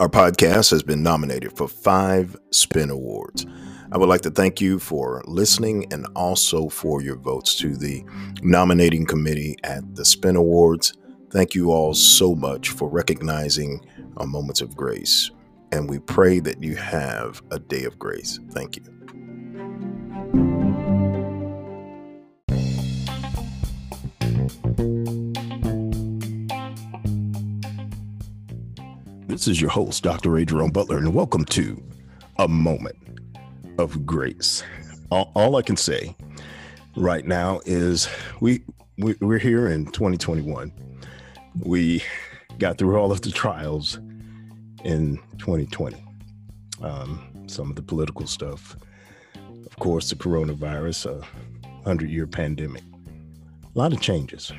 Our podcast has been nominated for five Spin Awards. I would like to thank you for listening and also for your votes to the nominating committee at the Spin Awards. Thank you all so much for recognizing our moments of grace. And we pray that you have a day of grace. Thank you. This is your host, Dr. A. Jerome Butler, and welcome to A Moment of Grace. All, all I can say right now is we, we we're here in 2021. We got through all of the trials in 2020. Um, some of the political stuff, of course, the coronavirus, a hundred year pandemic, a lot of changes.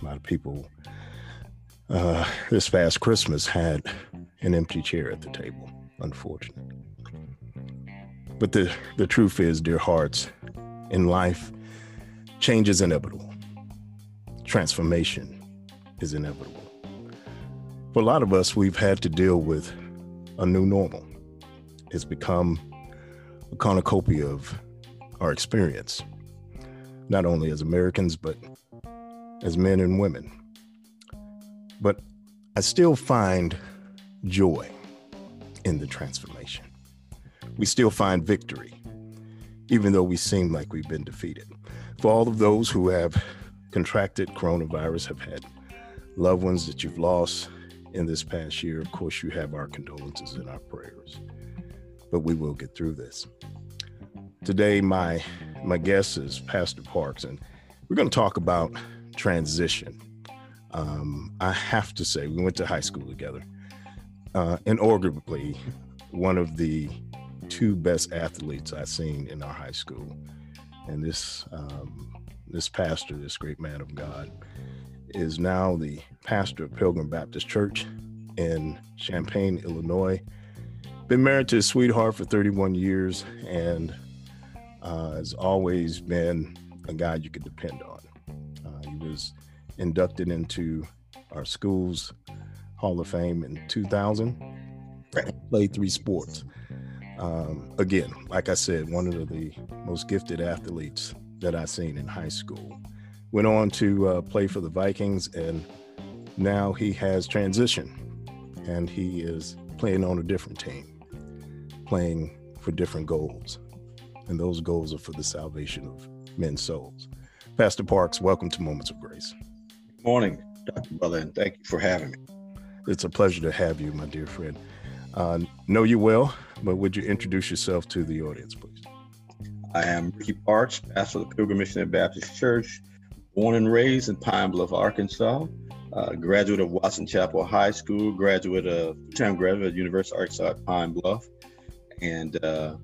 A lot of people uh, this past Christmas had an empty chair at the table, unfortunately. But the, the truth is, dear hearts, in life, change is inevitable. Transformation is inevitable. For a lot of us, we've had to deal with a new normal. It's become a cornucopia of our experience, not only as Americans, but as men and women. But I still find joy in the transformation. We still find victory, even though we seem like we've been defeated. For all of those who have contracted coronavirus, have had loved ones that you've lost in this past year, of course, you have our condolences and our prayers. But we will get through this. Today, my my guest is Pastor Parks, and we're going to talk about transition um, I have to say, we went to high school together. Uh, inarguably, one of the two best athletes I've seen in our high school. And this um, this pastor, this great man of God, is now the pastor of Pilgrim Baptist Church in Champaign, Illinois. Been married to his sweetheart for 31 years and uh, has always been a guy you could depend on. Uh, he was inducted into our school's Hall of Fame in 2000. Played three sports. Um, again, like I said, one of the most gifted athletes that I've seen in high school. Went on to uh, play for the Vikings, and now he has transitioned, and he is playing on a different team, playing for different goals, and those goals are for the salvation of men's souls. Pastor Parks, welcome to Moments of Grace morning, Dr. Butler, and thank you for having me. It's a pleasure to have you, my dear friend. Uh, know you well, but would you introduce yourself to the audience, please? I am Rickey Parks, pastor of the Pilgrim Missionary Baptist Church, born and raised in Pine Bluff, Arkansas. Uh, graduate of Watson Chapel High School, graduate of time graduate of University of Arkansas at Pine Bluff, and uh,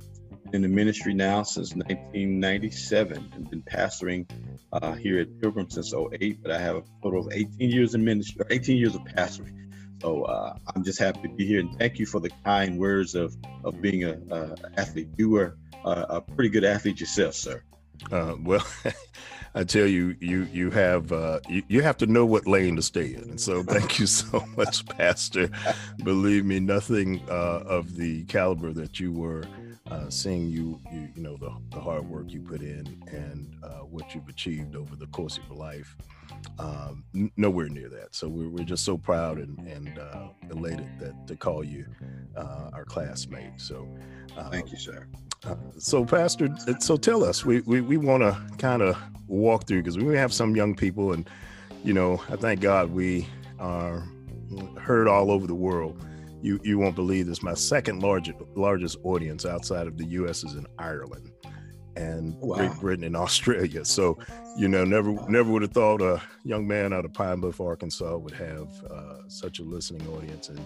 in the ministry now since 1997 and been pastoring uh, here at Pilgrim since 08, but I have a total of 18 years in ministry, 18 years of pastoring. So uh, I'm just happy to be here and thank you for the kind words of, of being a, a athlete. You were a, a pretty good athlete yourself, sir. Uh, well, I tell you, you you have uh, you, you have to know what lane to stay in, and so thank you so much, Pastor. Believe me, nothing uh, of the caliber that you were uh, seeing you, you, you know, the, the hard work you put in and uh, what you've achieved over the course of your life. Um, n- nowhere near that. So we're, we're just so proud and, and uh, elated that to call you uh, our classmate. So uh, thank you, sir. Uh, so, Pastor, so tell us, we, we, we want to kind of walk through because we have some young people, and you know, I thank God we are heard all over the world you you won't believe this. My second largest largest audience outside of the U.S. is in Ireland and wow. Great Britain and Australia. So, you know, never never would have thought a young man out of Pine Bluff, Arkansas, would have uh, such a listening audience and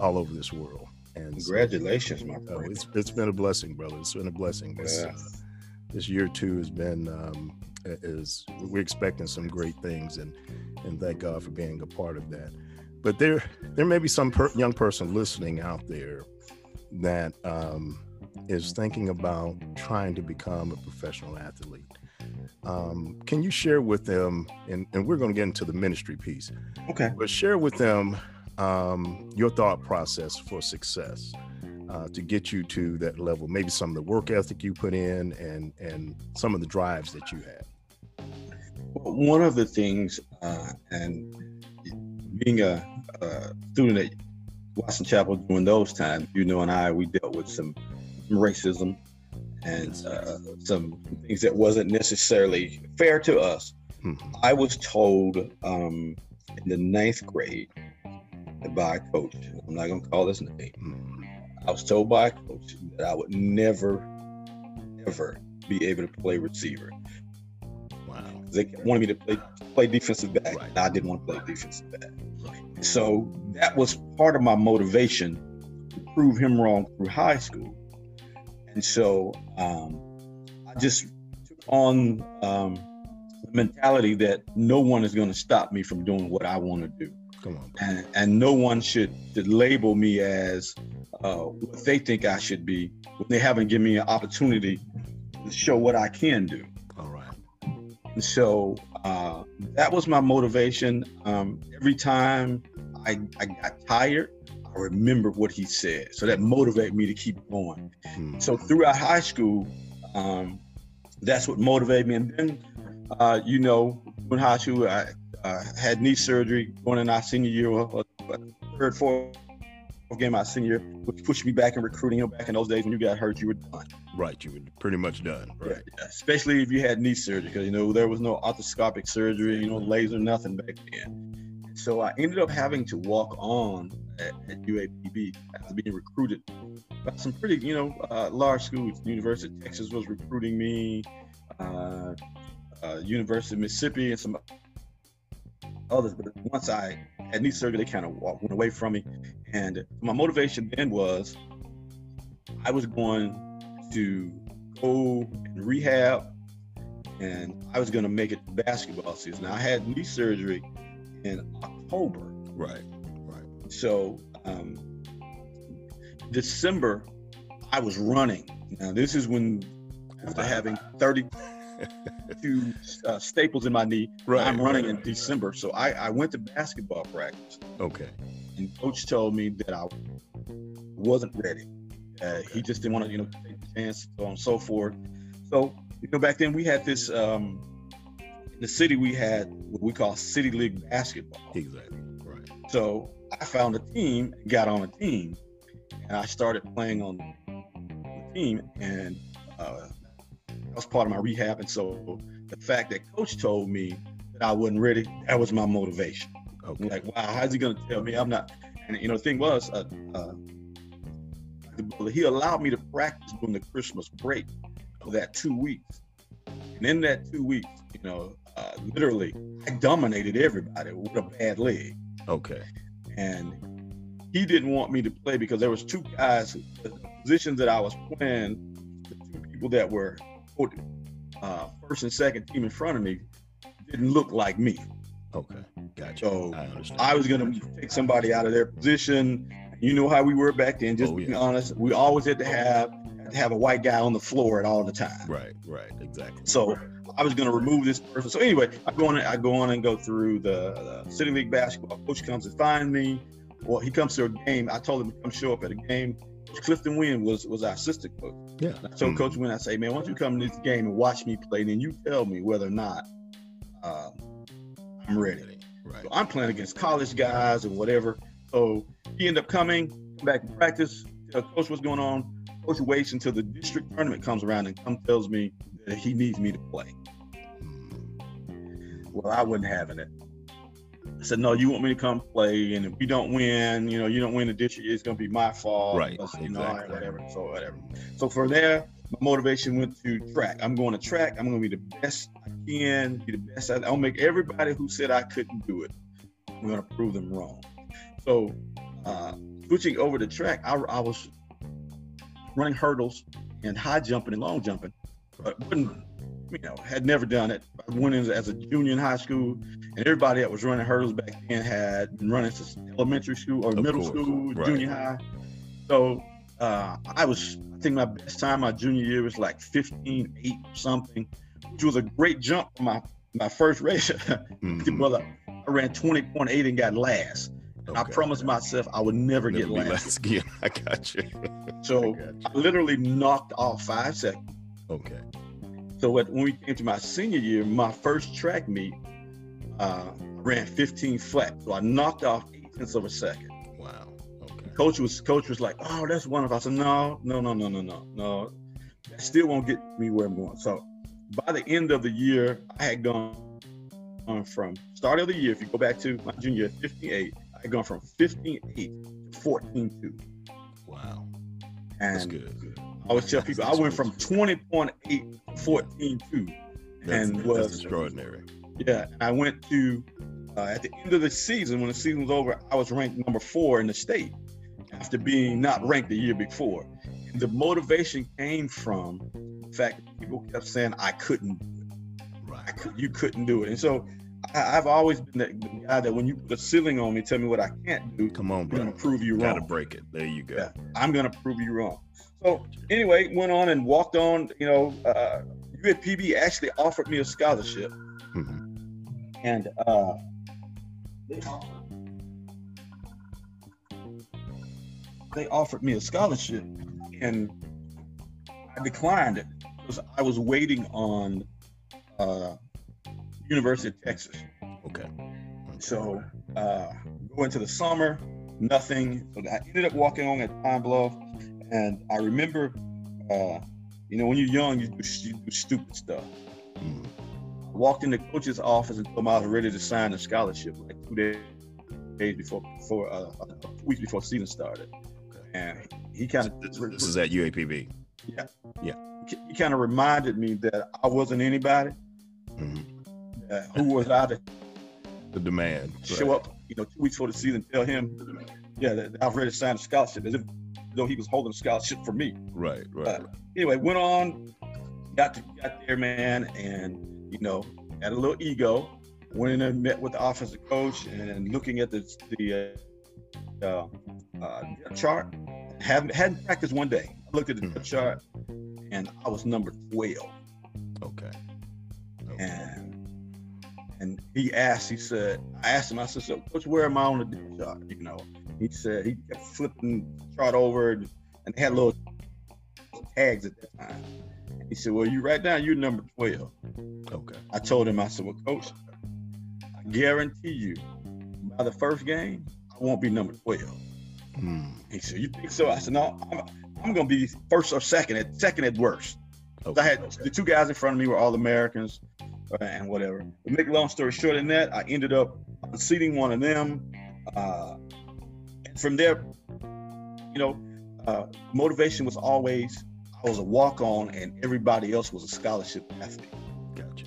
all over this world. And congratulations, so, my friend. Uh, it's, it's been a blessing, brother. It's been a blessing. This, yeah. uh, this year too has been um, is we're expecting some great things, and and thank God for being a part of that but there there may be some per- young person listening out there that um, is thinking about trying to become a professional athlete. Um, can you share with them, and, and we're going to get into the ministry piece. Okay. But share with them um, your thought process for success uh, to get you to that level? Maybe some of the work ethic you put in, and and some of the drives that you had. Well, one of the things, uh, and being a, a, student at Watson Chapel during those times, you know, and I, we dealt with some, some racism and uh, some things that wasn't necessarily fair to us. Mm-hmm. I was told um, in the ninth grade by a coach, I'm not going to call his name, mm-hmm. I was told by a coach that I would never, ever be able to play receiver. Wow. They wanted me to play play defensive back. Right. I didn't want to play defensive back. So that was part of my motivation to prove him wrong through high school. And so um, I just took on um, the mentality that no one is going to stop me from doing what I want to do. Come on. And, and no one should, should label me as uh, what they think I should be when they haven't given me an opportunity to show what I can do. And so uh, that was my motivation. Um, every time I, I got tired, I remember what he said. So that motivated me to keep going. Hmm. So throughout high school, um, that's what motivated me. And then, uh, you know, when high school, I uh, had knee surgery going in our senior year, or, or third, fourth game my senior year, which pushed me back in recruiting. You know, back in those days when you got hurt, you were done. Right, you were pretty much done. Right. Yeah, especially if you had knee surgery, because you know there was no arthroscopic surgery, you know, laser, nothing back then. So I ended up having to walk on at, at UAPB after being recruited by some pretty, you know, uh, large schools. University of Texas was recruiting me, uh, uh, University of Mississippi, and some others. But once I had knee surgery, they kind of went away from me. And my motivation then was I was going to go and rehab and I was going to make it to basketball season. Now, I had knee surgery in October. Right, right. So, um, December, I was running. Now, this is when, after having 32 uh, staples in my knee, right, I'm running right, in December. So, I, I went to basketball practice. Okay. And coach told me that I wasn't ready. Uh, okay. He just didn't want to, you know, take the chance, so on and so forth. So, you know, back then we had this um, the city we had what we call city league basketball. Exactly. Right. So I found a team, got on a team, and I started playing on the team, and uh, that was part of my rehab. And so the fact that coach told me that I wasn't ready, that was my motivation. Okay. Like, wow, how's he gonna tell me I'm not? And you know, the thing was, uh, uh, he allowed me to practice during the Christmas break for that two weeks. And in that two weeks, you know, uh, literally, I dominated everybody with a bad leg. Okay. And he didn't want me to play because there was two guys, the positions that I was playing, the two people that were uh, first and second team in front of me didn't look like me. Okay, gotcha. So I, I was going to take somebody out of their position. You know how we were back then. Just oh, yeah. being honest, we always had to have to have a white guy on the floor at all the time. Right, right, exactly. So I was going to remove this person. So anyway, I go on. I go on and go through the, the city league basketball. Coach comes and finds me. Well, he comes to a game. I told him to come show up at a game. Clifton Wynn was was our assistant coach. Yeah. I told mm-hmm. Coach Wynn, I say, man, why don't you come to this game and watch me play? Then you tell me whether or not um, I'm ready. Right. So I'm playing against college guys and whatever. So he ended up coming back to practice. Tell coach what's going on. Coach waits until the district tournament comes around and come tells me that he needs me to play. Well, I wasn't having it. I said, no, you want me to come play, and if we don't win, you know, you don't win the district, it's gonna be my fault. Right. you exactly. know, whatever. So whatever. So from there, my motivation went to track. I'm going to track. I'm gonna be the best I can, be the best. I, I'll make everybody who said I couldn't do it. I'm gonna prove them wrong. So uh, switching over to track, I, I was running hurdles and high jumping and long jumping, but wouldn't you know, had never done it. I went in as a junior in high school, and everybody that was running hurdles back then had been running since elementary school or of middle course. school, right. junior high. So uh, I was, I think my best time my junior year was like 15, 8 something, which was a great jump for my, my first race. mm-hmm. well, I ran 20.8 and got last. And I promised myself I would never, never get last. again. I got you. So I, got you. I literally knocked off five seconds. Okay. So when we came to my senior year, my first track meet, uh, ran 15 flat. So I knocked off eight tenths of a second. Wow. Okay. Coach was coach was like, oh, that's wonderful. I said, no, no, no, no, no, no, no. That still won't get me where I'm going. So by the end of the year, I had gone from start of the year, if you go back to my junior year, 15-8, I gone from 15-8 to 14-2. Wow. And That's good. I always tell people I went from 20.8 to 14-2. and was that's extraordinary. Yeah. I went to uh, at the end of the season, when the season was over, I was ranked number four in the state after being not ranked the year before. And the motivation came from the fact that people kept saying I couldn't Right. I could, you couldn't do it. And so I, have always been the, guy that when you put a ceiling on me, tell me what I can't do. Come on, bro. I'm gonna prove you wrong. Gotta break it. There you go. Yeah, I'm gonna prove you wrong. So anyway, went on and walked on. You know, uh, UAPB actually offered me a scholarship, mm-hmm. and uh, they offered, they offered me a scholarship, and I declined it because I was waiting on uh, University of Texas. Okay. So uh, go into the summer, nothing. So I ended up walking on at Pine Bluff, and I remember, uh, you know, when you're young, you do, you do stupid stuff. Mm. I walked in the coach's office and told him I was ready to sign the scholarship like two days, days before, before uh, two weeks before season started. And he kind of this, this is at UAPB. Yeah, yeah. He kind of reminded me that I wasn't anybody. Uh, who was I to the demand show right. up, you know, two weeks before the season, tell him, yeah, that I've already signed a scholarship, as if though he was holding a scholarship for me. Right, right. Uh, anyway, went on, got to, got there, man, and you know, had a little ego. Went in and met with the offensive coach, and looking at the the uh, uh, chart, haven't hadn't practiced one day. I looked at the mm-hmm. chart, and I was number twelve. Okay. okay. And and he asked, he said, I asked him, I said, so coach, where am I on the depth chart? You know, he said he kept flipping the chart over and, and they had little tags at that time. He said, Well, you write down you're number 12. Okay. I told him, I said, Well, coach, I guarantee you by the first game, I won't be number 12. Mm. He said, You think so? I said, No, I'm, I'm gonna be first or second at second at worst. Okay. I had okay. the two guys in front of me were all Americans and whatever. To make a long story short, in that I ended up seating one of them. Uh, from there, you know, uh, motivation was always I was a walk on, and everybody else was a scholarship athlete. Gotcha.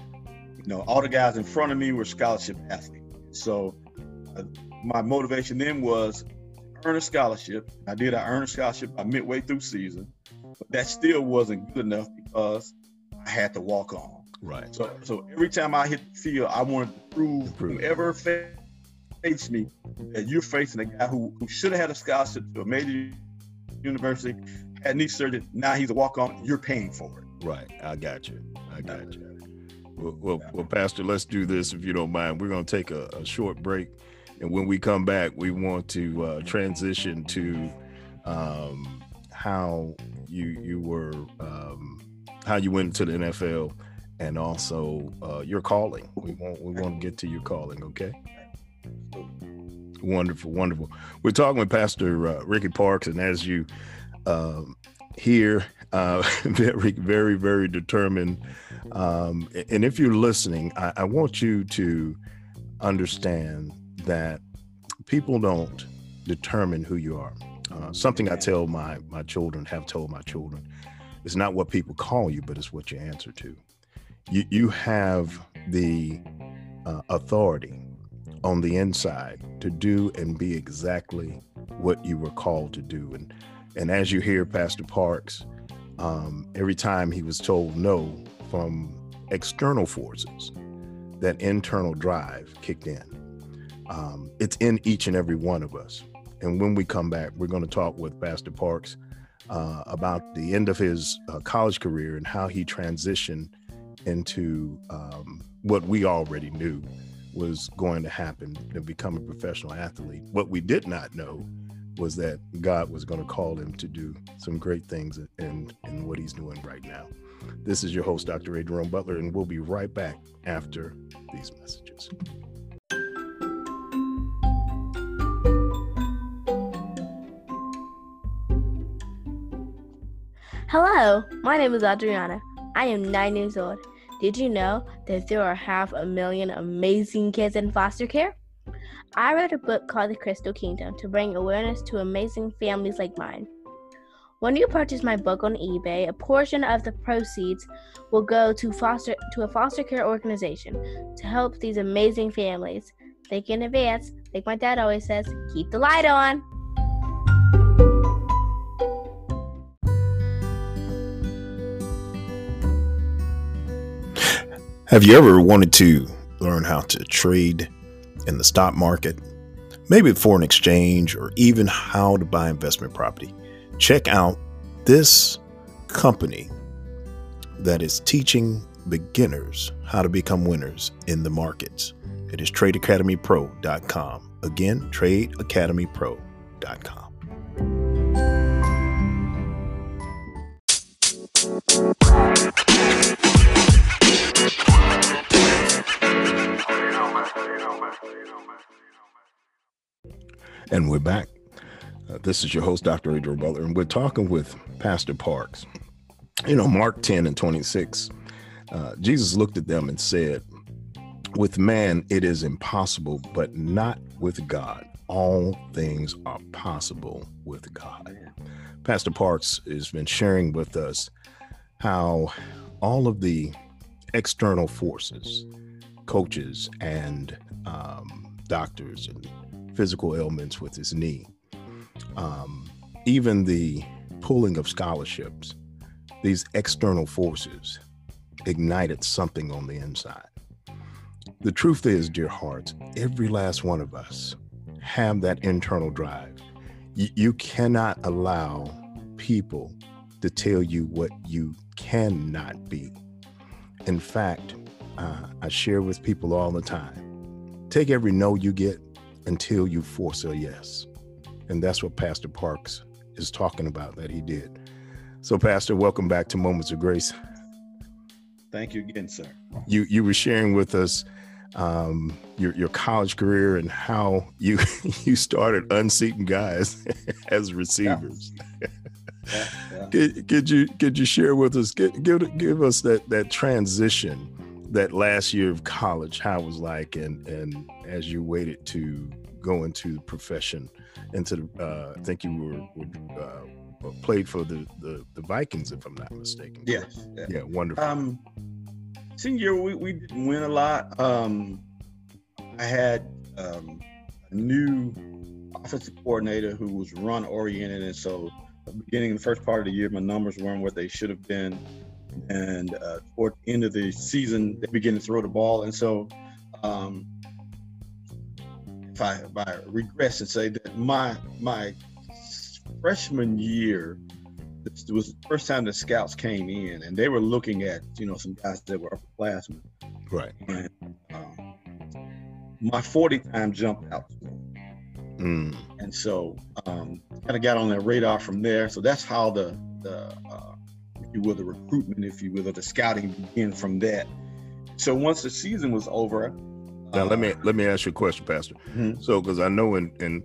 You know, all the guys in front of me were scholarship athletes. So uh, my motivation then was earn a scholarship. I did. I earned a scholarship by midway through season, but that still wasn't good enough because I had to walk on. Right. So so every time I hit the field, I wanted to prove, prove whoever faced me that you're facing a guy who, who should have had a scholarship to a major university, had knee surgery. Now he's a walk on. You're paying for it. Right. I got you. I got you. Well, well, well, Pastor, let's do this if you don't mind. We're going to take a, a short break. And when we come back, we want to uh, transition to um, how you you were um, how you went into the NFL and also uh, your calling. We want we want to get to your calling, okay? Wonderful, wonderful. We're talking with Pastor uh, Rickey Parks, and as you um, hear, uh, very, very, very determined. Um, and if you're listening, I, I want you to understand that people don't determine who you are. Uh, something I tell my my children, have told my children, is not what people call you, but it's what you answer to you, you have the uh, authority on the inside to do and be exactly what you were called to do. And and as you hear Pastor Parks, um, every time he was told no from external forces, that internal drive kicked in. Um, it's in each and every one of us. And when we come back, we're going to talk with Pastor Parks uh, about the end of his uh, college career and how he transitioned into um, what we already knew was going to happen to become a professional athlete. What we did not know was that God was going to call him to do some great things in, in what he's doing right now. This is your host, Dr. A. Jerome Butler, and we'll be right back after these messages. Hello, my name is Adriana. I am nine years old. Did you know that there are half a million amazing kids in foster care? I wrote a book called The Crystal Kingdom to bring awareness to amazing families like mine. When you purchase my book on eBay, a portion of the proceeds will go to foster to a foster care organization to help these amazing families. Think in advance, like my dad always says, keep the light on. Have you ever wanted to learn how to trade in the stock market, maybe foreign exchange, or even how to buy investment property? Check out this company that is teaching beginners how to become winners in the markets. It is tradeacademypro.com. Again, tradeacademypro.com. And we're back. Uh, this is your host, Dr. A. Jerome Butler, and we're talking with Pastor Parks. You know, Mark 10 and 26, uh, Jesus looked at them and said, With man it is impossible, but not with God. All things are possible with God. Pastor Parks has been sharing with us how all of the external forces, coaches and um, doctors and physical ailments with his knee. Um, even the pulling of scholarships, these external forces ignited something on the inside. The truth is, dear hearts, every last one of us have that internal drive. Y- you cannot allow people to tell you what you cannot be. In fact, uh, I share with people all the time take every no you get until you force a yes. And that's what Pastor Parks is talking about that he did. So, Pastor, welcome back to Moments of Grace. Thank you again, sir. You you were sharing with us um, your your college career and how you you started unseating guys as receivers. Yeah. Yeah, yeah. Could, could you could you share with us give give us that that transition that last year of college how it was like and and as you waited to go into the profession into the uh, I think you were, were uh, played for the, the, the Vikings if I'm not mistaken. Yes. Yeah, yeah wonderful. Um, senior year we, we didn't win a lot. Um, I had um, a new offensive coordinator who was run oriented, and so beginning the first part of the year, my numbers weren't what they should have been. And uh, toward the end of the season, they begin to throw the ball, and so um, if I if I regress and say that my my freshman year this was the first time the scouts came in and they were looking at you know some guys that were upperclassmen. Right. And um, my 40 time jumped out. Mm. And so um, kind of got on their radar from there. So that's how the the uh, you will the recruitment, if you will, the scouting begin from that. So once the season was over, now let me let me ask you a question, Pastor. Mm-hmm. So because I know in in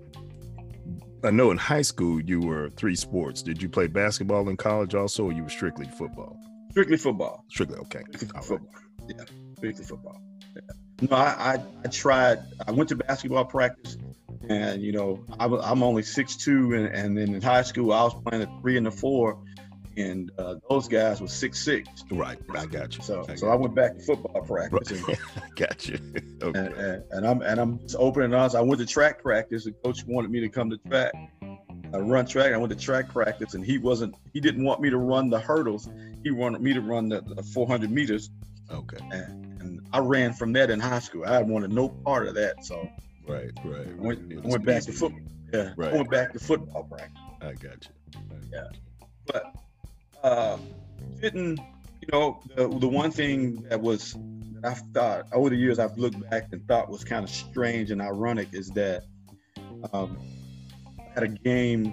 I know in high school you were three sports. Did you play basketball in college also, or you were strictly football? Strictly football. Strictly okay. Strictly football. Right. Yeah, strictly football. Yeah. No, I, I, I tried. I went to basketball practice, and you know I, am only six two, and, and then in high school I was playing the three and the four, and uh, those guys were six six. Right, I got you. So, I so I went back to football practice. Right. And, got you. Okay. And, and, and, I'm and I'm just open and honest. I went to track practice, The coach wanted me to come to track. I run track. I went to track practice, and he wasn't. He didn't want me to run the hurdles. He wanted me to run the, the 400 meters. Okay. And, and I ran from that in high school. I wanted no part of that. So. Right, right. I went, I went back to football. Yeah, right. I went back to football practice. I got you. I got yeah, you. but uh, didn't you know the, the one thing that was that I thought over the years I've looked back and thought was kind of strange and ironic is that um, I had a game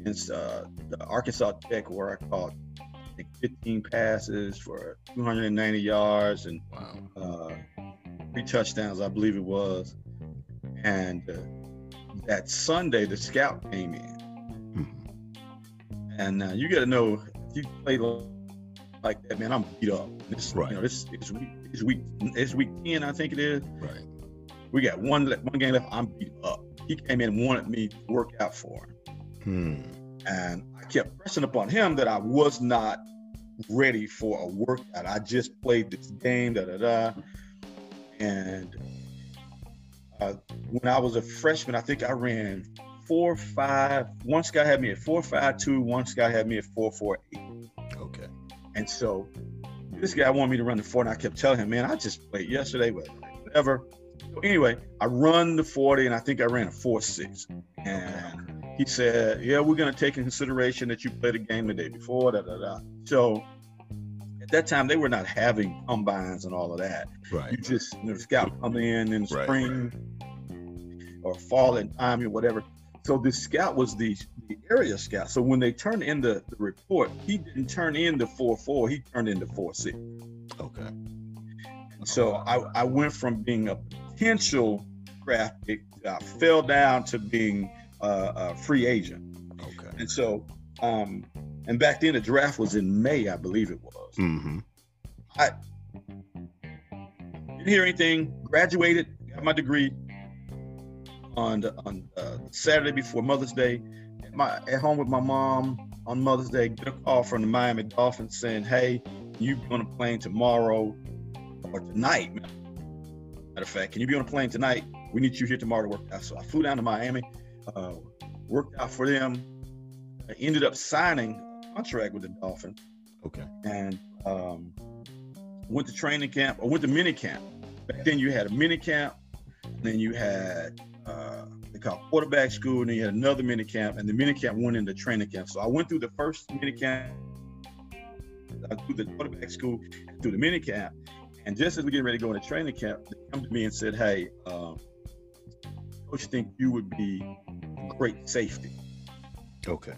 against uh, the Arkansas Tech where I caught think 15 passes for 290 yards and Wow. uh, three touchdowns, I believe it was. And uh, that Sunday, the scout came in, Mhm. and uh, you got to know you play like that, man. I'm beat up. This, Right. You know, this is week. It's week. It's week ten, I think it is. Right. We got one one game left. I'm beat up. He came in and wanted me to work out for him, Hmm. and I kept pressing upon him that I was not ready for a workout. I just played this game, da da da, and uh, when I was a freshman, I think I ran four five. One guy had me at four five two. One guy had me at four four eight. And so this guy wanted me to run the 40, and I kept telling him, man, I just played yesterday, but whatever. So anyway, I run the 40, and I think I ran a 4-6. And he said, yeah, we're going to take in consideration that you played a game the day before, da, da, da. So at that time, they were not having combines and all of that. You Right. just, you know, the scout come in in the Right, spring or fall in time or whatever. So the scout was the, the area scout. So when they turned in the, the report, he didn't turn in the 4-4, he turned in the 4-6. Okay. And so I, I went from being a potential draft pick, I fell down to being a, a free agent. Okay. And so, um, and back then the draft was in May, I believe it was. Mm-hmm. Didn't hear anything. Graduated, got my degree on the, on uh, Saturday before Mother's Day. At, my, at home with my mom on Mother's Day, get a call from the Miami Dolphins saying, "Hey, you be on a plane tomorrow or tonight? Matter of fact, can you be on a plane tonight? We need you here tomorrow to work out." So I flew down to Miami, uh, worked out for them. I ended up signing a contract with the Dolphins Okay. and um, went to training camp or went to mini camp. Back then, you had a mini camp, and then you had they called quarterback school, and then you had another mini camp, and the mini camp went into training camp. So I went through the first mini camp, uh, through the quarterback school, through the mini camp, and just as we get ready to go into training camp, they come to me and said, "Hey, um, coach, think you would be a great safety." Okay.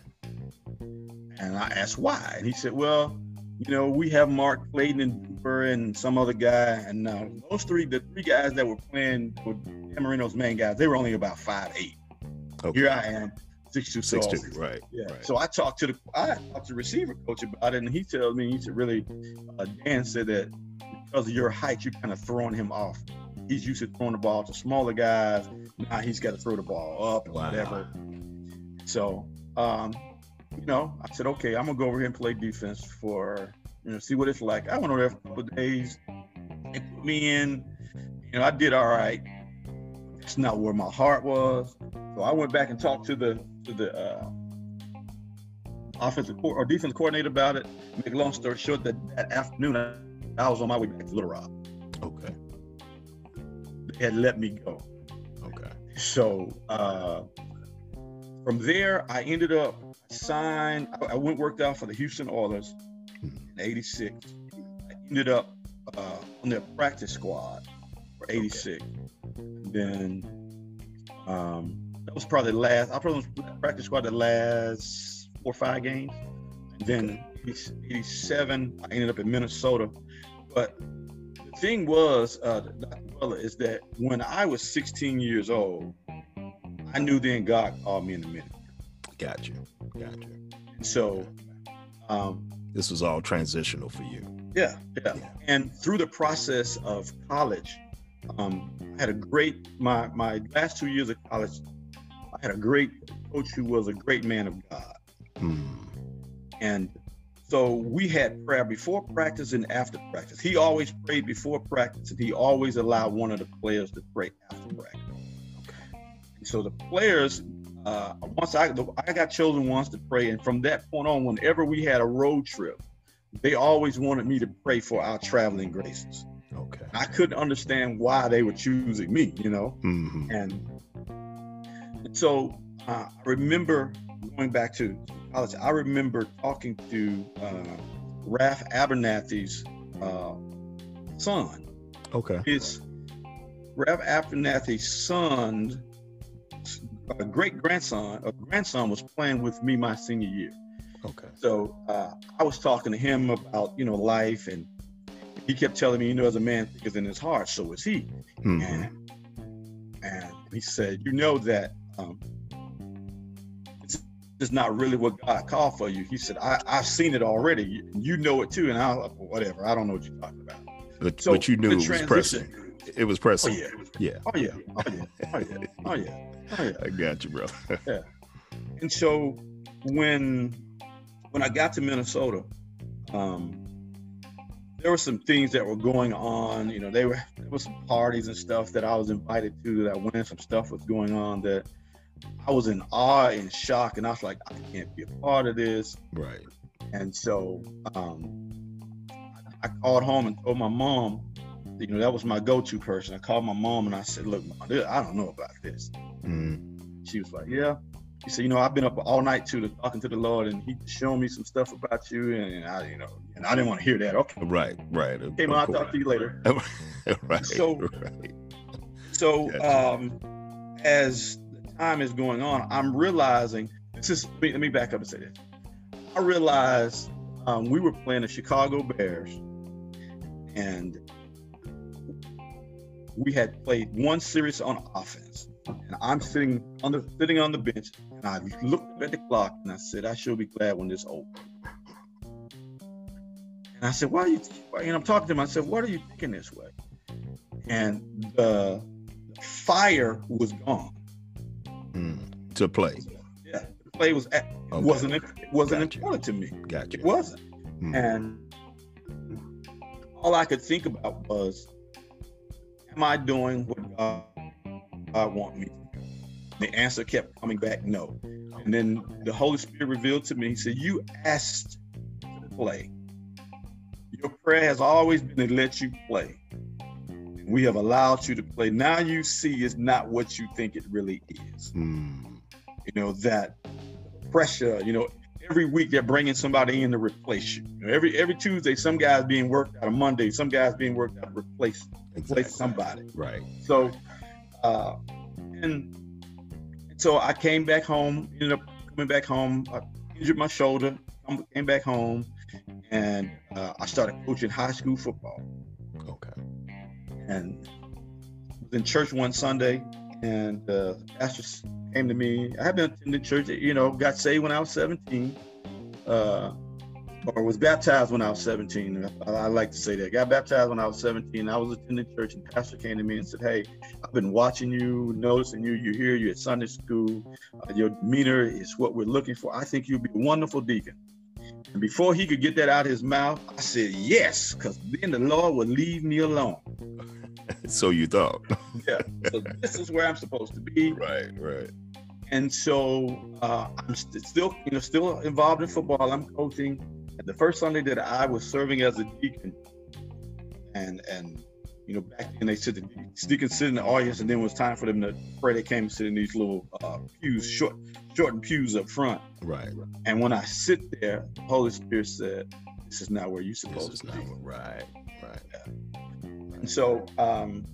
And I asked why, and he said, "Well, you know, we have Mark Clayton and and some other guy, and uh, those three, the three guys that were playing Dan Marino's main guys, they were only about five eight. Okay. Here I am, six two, Six two. Right. Yeah. Right. So I talked to the I talked to receiver coach about it, and he tells me he said really, uh, Dan said that because of your height, you're kind of throwing him off. He's used to throwing the ball to smaller guys. Now he's got to throw the ball up and Wow. whatever. So, um, you know, I said, okay, I'm gonna go over here and play defense for you know, see what it's like. I went over there for a couple of days. They put me in. You know, I did all right. It's not where my heart was. So I went back and talked to the to the uh, offensive co- or defense coordinator about it. Make a long story short, that, that afternoon I, I was on my way back to Little Rock. Okay. They had let me go. Okay. So uh, from there, I ended up signed. I, I went worked out for the Houston Oilers in '86. I ended up uh, on their practice squad for '86. Then um, that was probably the last. I probably was practice squad the last four or five games. And then '87, I ended up in Minnesota. But the thing was, uh. Is that when I was 16 years old, I knew then God called me in the ministry. Got you. Got you. So, um, This was all transitional for you. yeah, yeah. Yeah. And through the process of college, um, I had a great my my last two years of college. I had a great coach who was a great man of God, Hmm. and so we had prayer before practice and after practice. He always prayed before practice, and he always allowed one of the players to pray after practice. And so the players, uh, once I I got chosen once to pray, and from that point on, whenever we had a road trip, they always wanted me to pray for our traveling graces. Okay. I couldn't understand why they were choosing me, you know. hmm And so uh, I remember going back to college. I remember talking to uh, Ralph Abernathy's uh, son, Okay. His Rev Abernathy's son, a great grandson, a grandson was playing with me my senior year. Okay. So uh, I was talking to him about you know life, and he kept telling me, you know, as a man thinketh in his heart, so is he. Mhm. And, and he said, you know that um, it's just not really what God called for you. He said, I, I've seen it already. You, you know it too. And I was like, whatever. I don't know what you're talking about. But, So but you knew it was pressing. It was Oh pressing. yeah. Yeah. Oh yeah. Oh yeah. Oh yeah. Oh yeah. Oh yeah. I got you, brother. And so when when I got to Minnesota, um, there were some things that were going on. You know, they were there were some parties and stuff that I was invited to that I went. Some stuff was going on that I was in awe and shock, and I was like, I can't be a part of this. right. And so um, I called home and told my mom. You know, that was my go-to person. I called my mom and I said, "Look, Mom, I don't know about this." Mm. She was like, "Yeah." He said, "You know, I've been up all night too, to talking to the Lord, and He showing me some stuff about you, and I, you know, and I didn't want to hear that." Okay, Right. Right. Okay, I'll talk to you later. right. So- right. So, um, as time is going on, I'm realizing this is. Let me, let me back up and say this. I realized um, we were playing the Chicago Bears, and we had played one series on offense. And I'm sitting on the sitting on the bench, and I looked at the clock, and I said, "I should be glad when this over." And I said, "Why are you?" And I'm talking to him. I said, "What are you thinking this way?" And the fire was gone. Mm. To play. Yeah, the play was at, Okay. wasn't it wasn't Gotcha. important to me. Got It wasn't. Mm. And all I could think about was, am I doing what God, God want me to do? The answer kept coming back, no. And then the Holy Spirit revealed to me, he said, you asked to play. Your prayer has always been to let you play. We have allowed you to play. Now you see it's not what you think it really is Mm. you know that pressure you know every week they're bringing somebody in to replace you, You know, every every tuesday some guys being worked out on monday some guys being worked out to replace replace somebody Right. so uh and so i came back home ended up coming back home i injured my shoulder came back home and uh, i started coaching high school football Okay. and was in church one Sunday, and uh, the pastor came to me. I had been attending church, you know, got saved when I was 17, uh, or was baptized when I was 17. I, I like to say that. Got baptized when I was 17. I was attending church, and pastor came to me and said, "Hey, I've been watching you, noticing you. You're here. You're at Sunday school. Uh, your demeanor is what we're looking for. I think you'll be a wonderful deacon." And before he could get that out of his mouth, I said, "Yes," because then the Lord would leave me alone. so you thought. Yeah. So this is where I'm supposed to be. right. Right. And so uh, I'm st- still, you know, still involved in football. I'm coaching. And the first Sunday that I was serving as a deacon, and and you know, back then they said the deacons sit in the audience, and then when it was time for them to pray, they came and sit in these little uh, pews, short, shortened pews up front. Right. And when I sit there, the Holy Spirit said, "This is not where you're supposed to be." what- right. Right. And so um,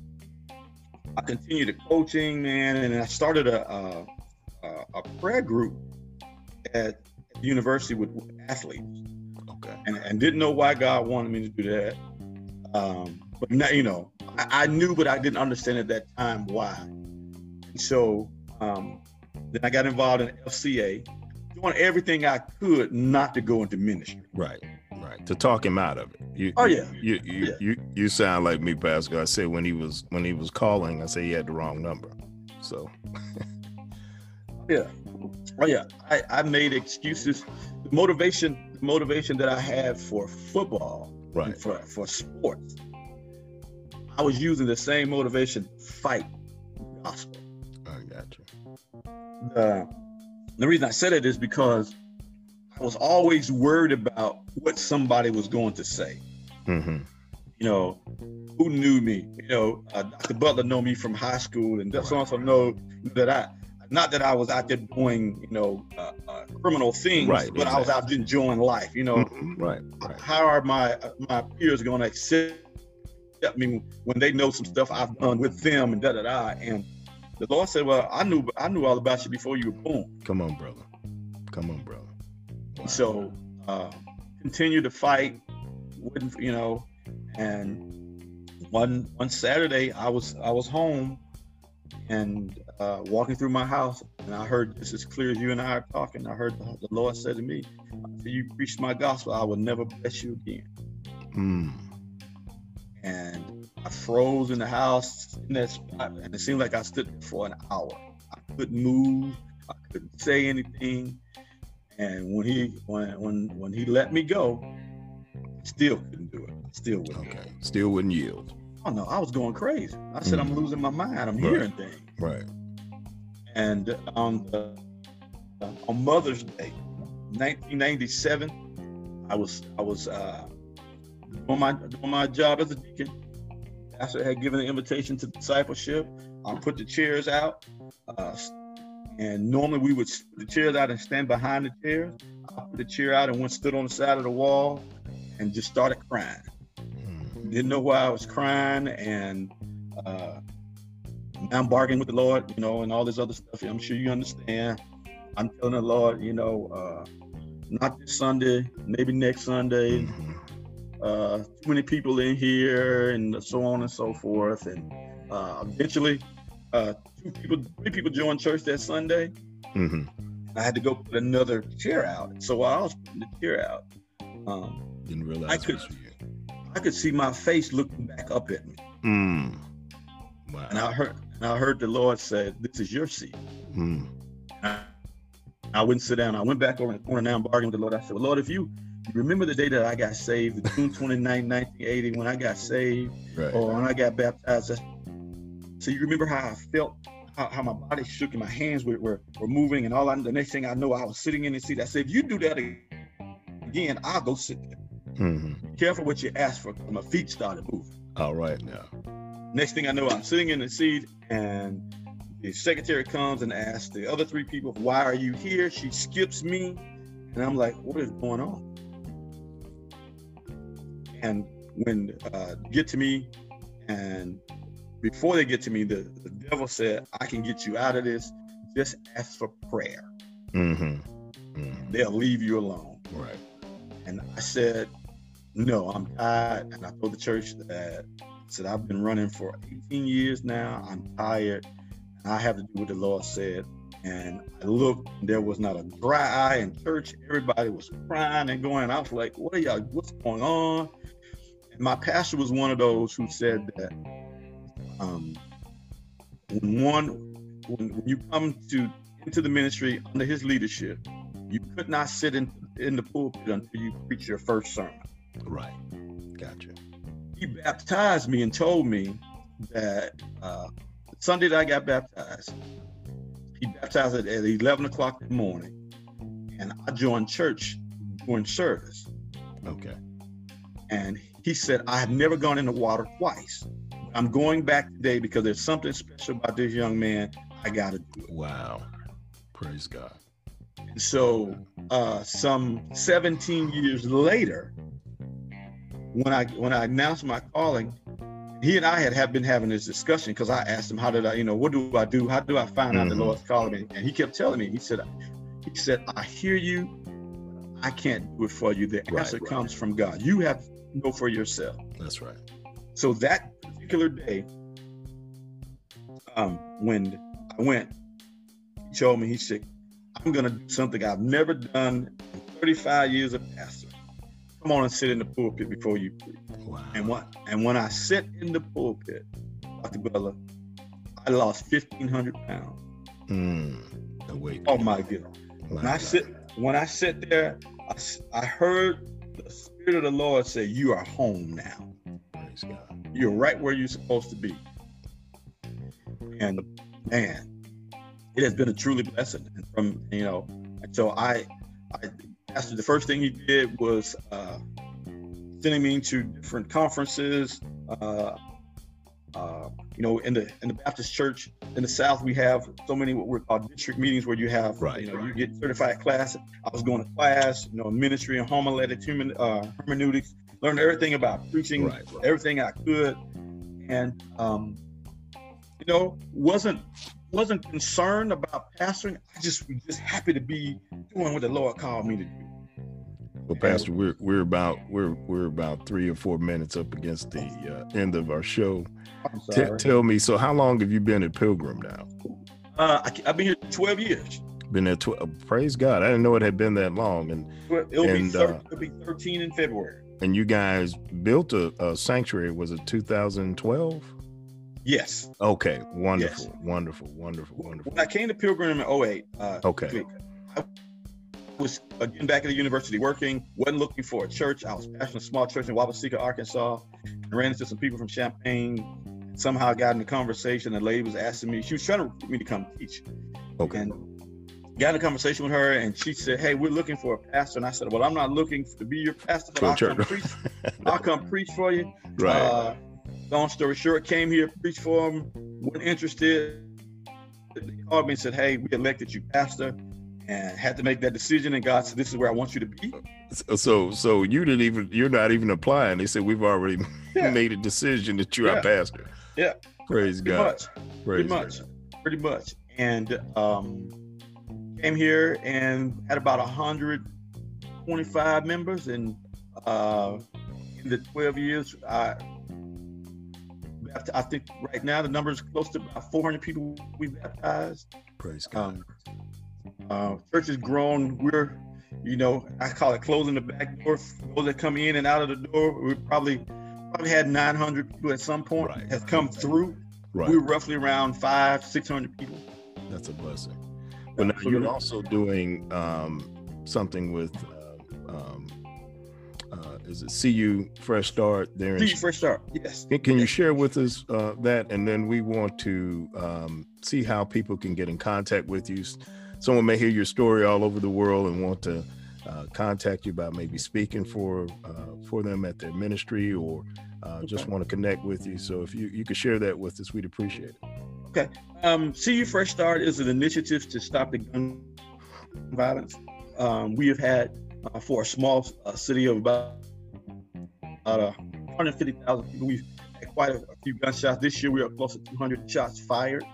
I continued the coaching, man, and I started a a, a, a prayer group at the university with, with athletes, Okay. and, and didn't know why God wanted me to do that. Um, but now, you know, I, I knew, but I didn't understand at that time why. And so um, then I got involved in FCA, doing everything I could not to go into ministry. Right. Right. To talk him out of it. You, Oh, yeah. You you, Yeah. you you sound like me, Pastor. I said when he was when he was calling, I said he had the wrong number. So Yeah. Oh yeah. I, I made excuses. The motivation, the motivation that I had for football, right. for for sports, I was using the same motivation fight gospel. I got you. Uh, the reason I said it is because I was always worried about what somebody was going to say. Mm-hmm. You know, who knew me? You know, uh, Dr. Butler know me from high school, and so also know that I, not that I was out there doing, you know, uh, uh, criminal things, Right, but I was out enjoying life. You know, Mhm. Right. Right. how are my my peers going to accept accept me when they know some stuff I've done with them and da da da. And the Lord said, "Well, I knew I knew all about you before you were born." Come on, brother. Come on, brother. Wow. So uh, continue to fight, wouldn't you know? And one one Saturday, I was I was home and uh, walking through my house, and I heard just as clear as you and I are talking. I heard the, the Lord said to me, "You preach my gospel, I will never bless you again." Mm. And I froze in the house in that spot, and it seemed like I stood there for an hour. I couldn't move. I couldn't say anything. And when he when when when he let me go, still couldn't do it. Still wouldn't. Okay. Still wouldn't yield. Oh no, I was going crazy. I said, mm. I'm losing my mind. I'm right. hearing things. Right. And on the, on Mother's Day, 1997, I was I was uh, doing my doing my job as a deacon. Pastor had given an invitation to discipleship. I put the chairs out, uh, and normally we would put the chairs out and stand behind the chairs. I put the chair out and went stood on the side of the wall, and just started crying. Mm. Didn't know why I was crying, and uh, I'm bargaining with the Lord, you know, and all this other stuff. I'm sure you understand. I'm telling the Lord, you know, uh, not this Sunday, maybe next Sunday. Mm-hmm. Uh, too many people in here, and so on and so forth. And uh, eventually, uh, two people, three people joined church that Sunday. Mm-hmm. I had to go put another chair out. So while I was putting the chair out, um, didn't realize I could, I could see my face looking back up at me. Mm. Wow. And I heard, and I heard the Lord say, "This is your seat." Mm. I, I, wouldn't sit down. I went back over in the corner now and bargained with the Lord. I said, well, "Lord, if you remember the day that I got saved, June 29, 1980, when I got saved, right. or when I got baptized." So you remember how I felt, how, how my body shook and my hands were, were, were moving, and all. I, the next thing I know, I was sitting in the seat. I said, "If you do that again, I'll go sit there." Mm-hmm. Careful what you ask for. My feet started moving. All right now. Next thing I know, I'm sitting in the seat, and the secretary comes and asks the other three people, "Why are you here?" She skips me, and I'm like, "What is going on?" And when uh, get to me, and before they get to me, the, the devil said, "I can get you out of this. Just ask for prayer. Mm-hmm. Mm-hmm. They'll leave you alone." Right. And I said, "No, I'm tired." And I told the church that said, I've been running for 18 years now. I'm tired. And I have to do what the Lord said. And I looked, there was not a dry eye in church. Everybody was crying and going. I was like, what are y'all, what's going on? And my pastor was one of those who said that um, when one, when, when you come to into the ministry under his leadership, you could not sit in, in the pulpit until you preach your first sermon. Right. Gotcha he baptized me and told me that uh, Sunday that I got baptized, he baptized at 11 o'clock in the morning, and I joined church during service. Okay. And he said, I have never gone in the water twice. I'm going back today because there's something special about this young man. I got to do it. Wow. Praise God. And so, uh, some 17 years later, when I when I announced my calling, he and I had have been having this discussion because I asked him, "How did I, you know, what do I do? How do I find mm-hmm. out the mm-hmm. Lord's calling me?" And he kept telling me. He said, "He said I hear you, I can't do it for you. The right, answer right. comes from God. You have know for yourself." That's right. So that particular day, um, when I went, he told me, he said, "I'm going to do something I've never done in 35 years of pastor." come on and sit in the pulpit before you preach. Wow. And what and when I sit in the pulpit, Dr. Butler, I lost fifteen hundred pounds. Mm, weight. Oh my goodness. Wow. When I sit when I sit there, I, I heard the Spirit of the Lord say, You are home now. Praise God. You're right where you're supposed to be. And man, it has been a truly blessing. And from you know, so I I Pastor, the first thing he did was uh, sending me to different conferences. Uh, uh, you know, in the in the Baptist Church in the South, we have so many what we're called district meetings where you have, right, you know, right. you get certified class. I was going to class, you know, ministry and homiletics, human uh, hermeneutics, learned everything about preaching, Right, right. everything I could, and um, you know, wasn't wasn't concerned about pastoring. I just was just happy to be doing what the Lord called me to do. Well, Pastor, we're we're about we're we're about three or four minutes up against the uh, end of our show. T- tell me, so how long have you been at Pilgrim now? uh, I, have been here 12 years. Been there. Tw- uh, praise God! I didn't know it had been that long. And It'll, And, be thir- uh, it'll be 13 in February. and you guys built a, a sanctuary. Was it 2012? Yes. Okay, wonderful, Yes. wonderful, wonderful, wonderful. When I came to Pilgrim in 08, uh, Okay, I was getting back at the university working, wasn't looking for a church. I was pastoring a small church in Wabbaseka, Arkansas. I ran into some people from Champaign. Somehow got in a conversation. The lady was asking me, she was trying to get me to come teach. okay, And got in a conversation with her, and she said, Hey, we're looking for a pastor. And I said, Well, I'm not looking to be your pastor, but I'll come, preach, I'll come preach for you. right. Uh, long story short, came here, preached for them, weren't interested. They called me and said, Hey, we elected you pastor, and had to make that decision. And God said, This is where I want you to be. So- so, you didn't even. You're not even applying. They said we've already Yeah. made a decision that you're Yeah. our pastor. Yeah. Praise Pretty God. much. Praise Pretty much. God. Pretty much. And um, came here and had about 125 members. And uh, in the 12 years, I, I think right now the number is close to about 400 people we baptized. Praise God. Um, uh, church has grown. We're, you know, I call it closing the back door. Those that come in and out of the door, we probably probably had 900 people at some point Right. have come through. right. We're roughly around five, 600 people. That's a blessing. But now you're also doing um, something with, uh, um, uh, is it CU Fresh Start there? In, See, first start. Yes. Can- can you share with us uh, that? And then we want to um, see how people can get in contact with you. Someone may hear your story all over the world and want to uh, contact you about maybe speaking for uh, for them at their ministry or uh, just Okay. want to connect with you. So if you, you could share that with us, we'd appreciate it. Okay. Um, CU Fresh Start is an initiative to stop the gun violence. Um, we have had uh, for a small uh, city of about, about uh, 150,000 people, we've had quite a, a few gunshots. This year, we are close to 200 shots fired.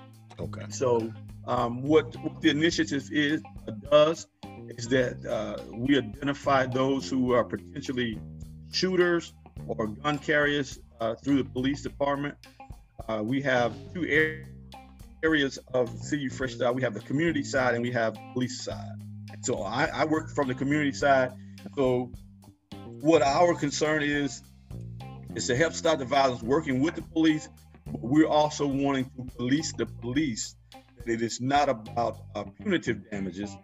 Okay. So, um, what, what the initiative is does is that uh, we identify those who are potentially shooters or gun carriers uh, through the police department. Uh, we have two areas of Fresh Start. We have the community side and we have police side. So I, I work from the community side. So what our concern is is to help stop the violence, working with the police. But we're also wanting to police the police. That it is not about uh, punitive damages.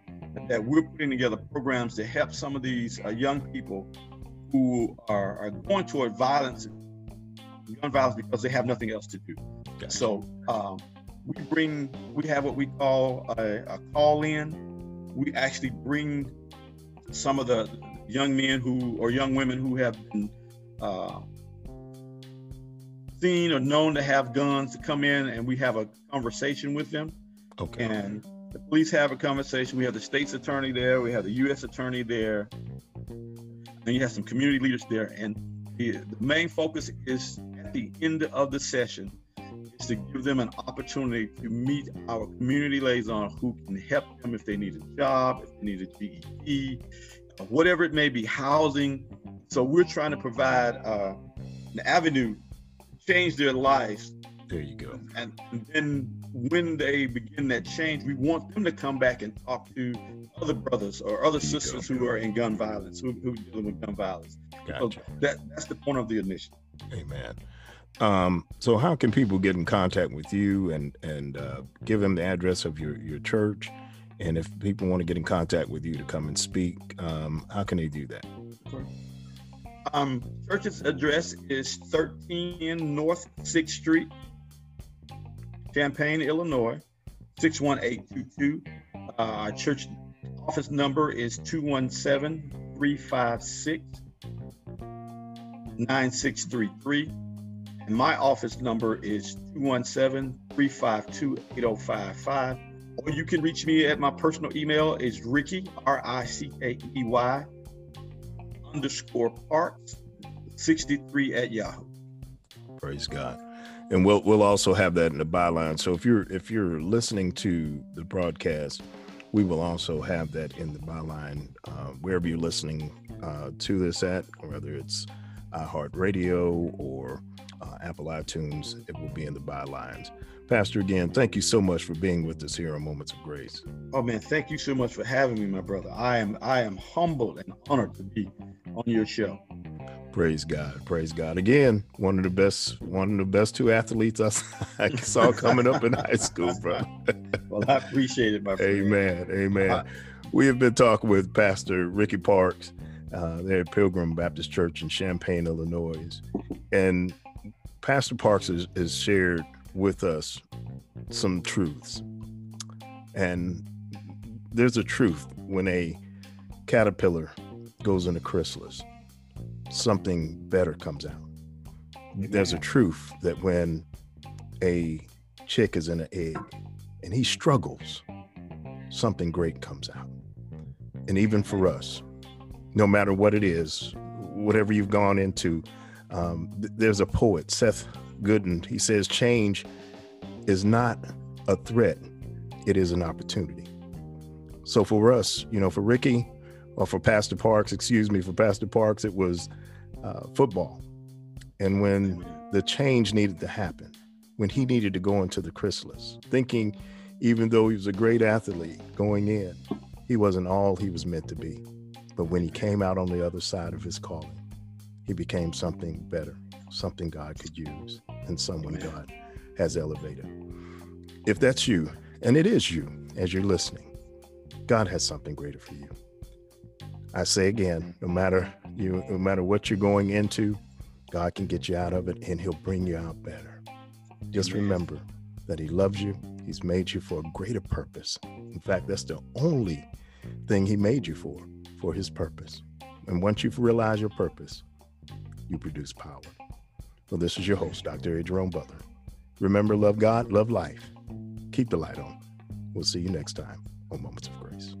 That we're putting together programs to help some of these uh, young people who are, are going toward violence, gun violence, because they have nothing else to do. Gotcha. So um, we bring, we have what we call a, a call in. We actually bring some of the young men who or young women who have been uh, seen or known to have guns to come in, and we have a conversation with them. Okay. And the police have a conversation. We have the state's attorney there. We have the U.S. attorney there. And you have some community leaders there. And the, the main focus is at the end of the session is to give them an opportunity to meet our community liaison who can help them if they need a job, if they need a GED, whatever it may be, housing. So we're trying to provide uh, an avenue to change their lives There you go. and then when they begin that change, we want them to come back and talk to other brothers or other sisters who are in gun violence, who, who are dealing with gun violence. So Gotcha. that that's the point of the initiative. Amen. Um, so how can people get in contact with you and and uh, give them the address of your your church? And if people want to get in contact with you to come and speak, um, how can they do that? Um, church's address is 13 North 6th Street, Champaign, Illinois, 61822. Uh, our church office number is 217 356 9633. And my office number is 217 352 8055. Or you can reach me at my personal email is Rickey, R I C K E Y, underscore parks, 63 at Yahoo. Praise God. And we'll we'll also have that in the byline. So if you're if you're listening to the broadcast, we will also have that in the byline uh, wherever you're listening uh, to this at, whether it's iHeartRadio or uh, Apple iTunes, it will be in the bylines. Pastor, again, thank you so much for being with us here on Moments of Grace. Oh man, thank you so much for having me, my brother. I am I am humbled and honored to be on your show. Praise God. Praise God. Again, one of the best, one of the best two athletes I, I saw coming up in high school, bro. well, I appreciate it, my friend. Amen. Amen. we have been talking with Pastor Rickey Parks uh, there at Pilgrim Baptist Church in Champaign, Illinois. And Pastor Parks has, has shared with us some truths. And there's a truth when a caterpillar goes into chrysalis, something better comes out. There's a truth that when a chick is in an egg and he struggles, something great comes out. And even for us, no matter what it is, whatever you've gone into, um, th- there's a poet, Seth Godin. He says, change is not a threat, it is an opportunity. So for us, you know, for Rickey or for Pastor Parks, excuse me, for Pastor Parks, it was uh, football. And when the change needed to happen, when he needed to go into the chrysalis, thinking even though he was a great athlete going in, he wasn't all he was meant to be. But when he came out on the other side of his calling, he became something better, something God could use, and someone Amen. God has elevated. If that's you, and it is you as you're listening, God has something greater for you. I say again, no matter you no matter what you're going into, God can get you out of it and he'll bring you out better. Just remember that he loves you. He's made you for a greater purpose. In fact, that's the only thing he made you for, for his purpose. And once you realize your purpose, you produce power. Well, this is your host, Dr. Jerome Butler. Remember, love God, love life. Keep the light on. We'll see you next time on Moments of Grace.